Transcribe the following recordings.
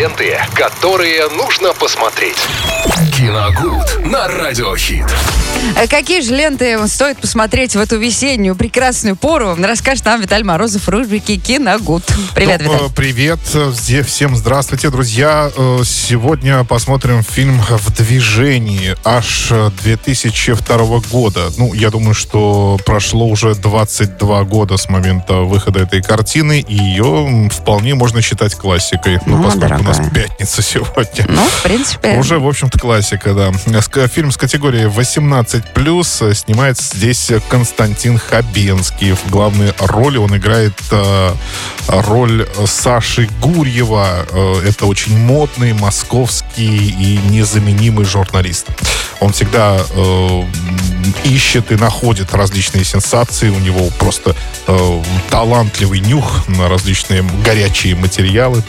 Ленты, которые нужно посмотреть. Киногуд на Радиохит. Э, Какие же ленты стоит посмотреть в эту весеннюю прекрасную пору, расскажет нам Виталий Морозов в рубрике «Киногуд». Привет, Ну, Виталий. Привет, э, все- всем здравствуйте, друзья. Э, Сегодня посмотрим фильм «В движении» аж э, 2002 года. Ну, я думаю, что прошло уже 22 года с момента выхода этой картины, и ее вполне можно считать классикой. Ну, Ну, поскольку нас пятница сегодня. Ну, в принципе... Уже, в общем-то, классика, да. Фильм с категории 18+, снимается здесь Константин Хабенский. В главной роли он играет э, роль Саши Гурьева. Э, это очень модный, московский и незаменимый журналист. Он всегда э, ищет и находит различные сенсации. У него просто э, талантливый нюх на различные горячие материалы.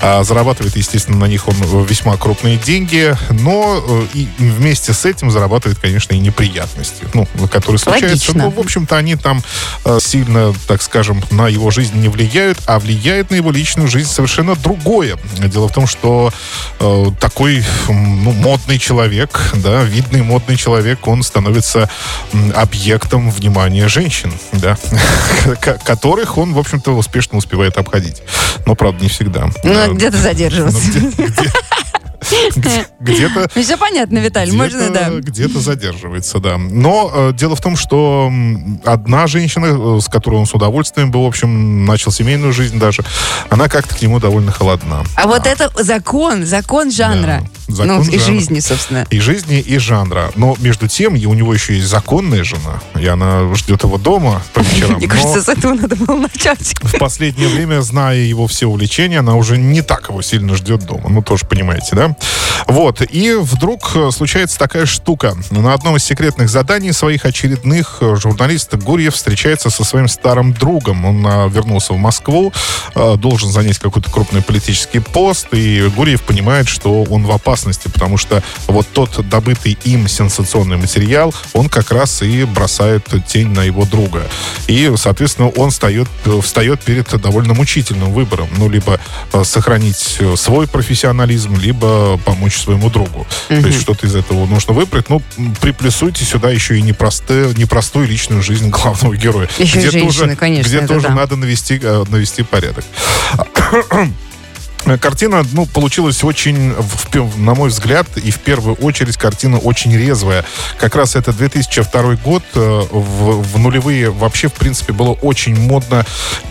А зарабатывает, естественно, на них он весьма крупные деньги, но э, и вместе с этим зарабатывает, конечно, и неприятности, ну, которые случаются. Логично. Но, в общем-то, они там э, сильно, так скажем, на его жизнь не влияют, а влияет на его личную жизнь совершенно другое. Дело в том, что э, такой ну, модный человек, да, видный модный человек, он становится м, объектом внимания женщин, да, ко- которых он, в общем-то, успешно успевает обходить. Но, правда, не всегда. Ну, Да. где-то Ну, где- где- Где-то Ну, все понятно, Виталий, можно, да. где-то задерживается, да. Но э, дело в том, что одна женщина, э, с которой он с удовольствием был, в общем, начал семейную жизнь даже, она как-то к нему довольно холодна. А вот это закон, закон жанра. Да, закон ну, и жанра. жизни, собственно. И жизни, и жанра. Но между тем, и у него еще есть законная жена, и она ждет его дома по вечерам. Мне кажется, с этого надо было начать. в последнее время, зная его все увлечения, она уже не так его сильно ждет дома. Ну, тоже понимаете, да? Вот. И вдруг э, случается такая штука. На одном из секретных заданий своих очередных э, журналист Гурьев встречается со своим старым другом. Он а, вернулся в Москву, э, должен занять какой-то крупный политический пост, и Гурьев понимает, что он в опасности, потому что вот тот добытый им сенсационный материал, он как раз и бросает тень на его друга. И, соответственно, он встает, встает перед довольно мучительным выбором. Ну, либо э, сохранить э, свой профессионализм, либо помочь своему другу. То есть что-то из этого нужно выбрать. Ну, приплюсуйте сюда еще и непростую, непростую личную жизнь главного героя. Еще где женщины, тоже, конечно, Где тоже да. надо навести, э, навести порядок. Картина, ну, получилась очень, на мой взгляд, и в первую очередь картина очень резвая. Как раз это 2002 год. э, В, в нулевые вообще, в принципе, было очень модно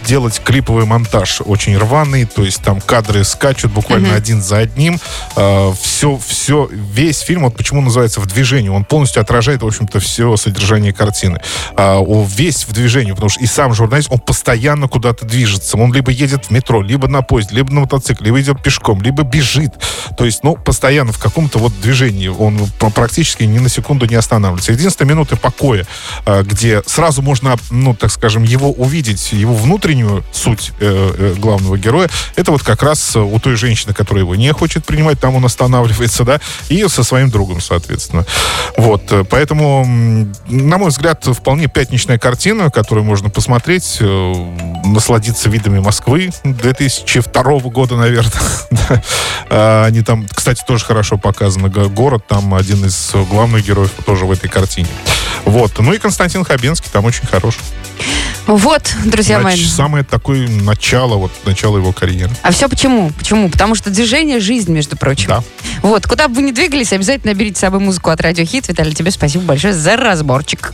делать клиповый монтаж. Очень рваный, то есть там кадры скачут буквально один за одним. Все, все, весь фильм, вот почему называется «В движении», он полностью отражает, в общем-то, все содержание картины. А, Весь в движении, потому что и сам журналист, он постоянно куда-то движется. Он либо едет в метро, либо на поезде, либо на мотоцикле, либо идет пешком, либо бежит. То есть, ну, постоянно в каком-то вот движении. Он пр- практически ни на секунду не останавливается. Единственная минута покоя, а, где сразу можно, ну, так скажем, его увидеть, его внутреннюю суть э, э, главного героя, это вот как раз э, у той женщины, которая его не хочет принимать, там он останавливается, да, и со своим другом, соответственно. Вот, э, поэтому, на мой взгляд, вполне пятничная картина, которую можно посмотреть, э, насладиться видами Москвы 2002 года, наверное. Да. А, Они там, кстати, тоже хорошо показаны. Го- Город там один из главных героев тоже в этой картине. Вот. Ну и Константин Хабенский там очень хорош. Вот, друзья мои. Нач- Самое такое начало, вот начало его карьеры. А все почему? Почему? Потому что движение — жизнь, между прочим. Да. Вот, куда бы вы ни двигались, обязательно берите с собой музыку от Радио Хит. Виталий, тебе спасибо большое за разборчик.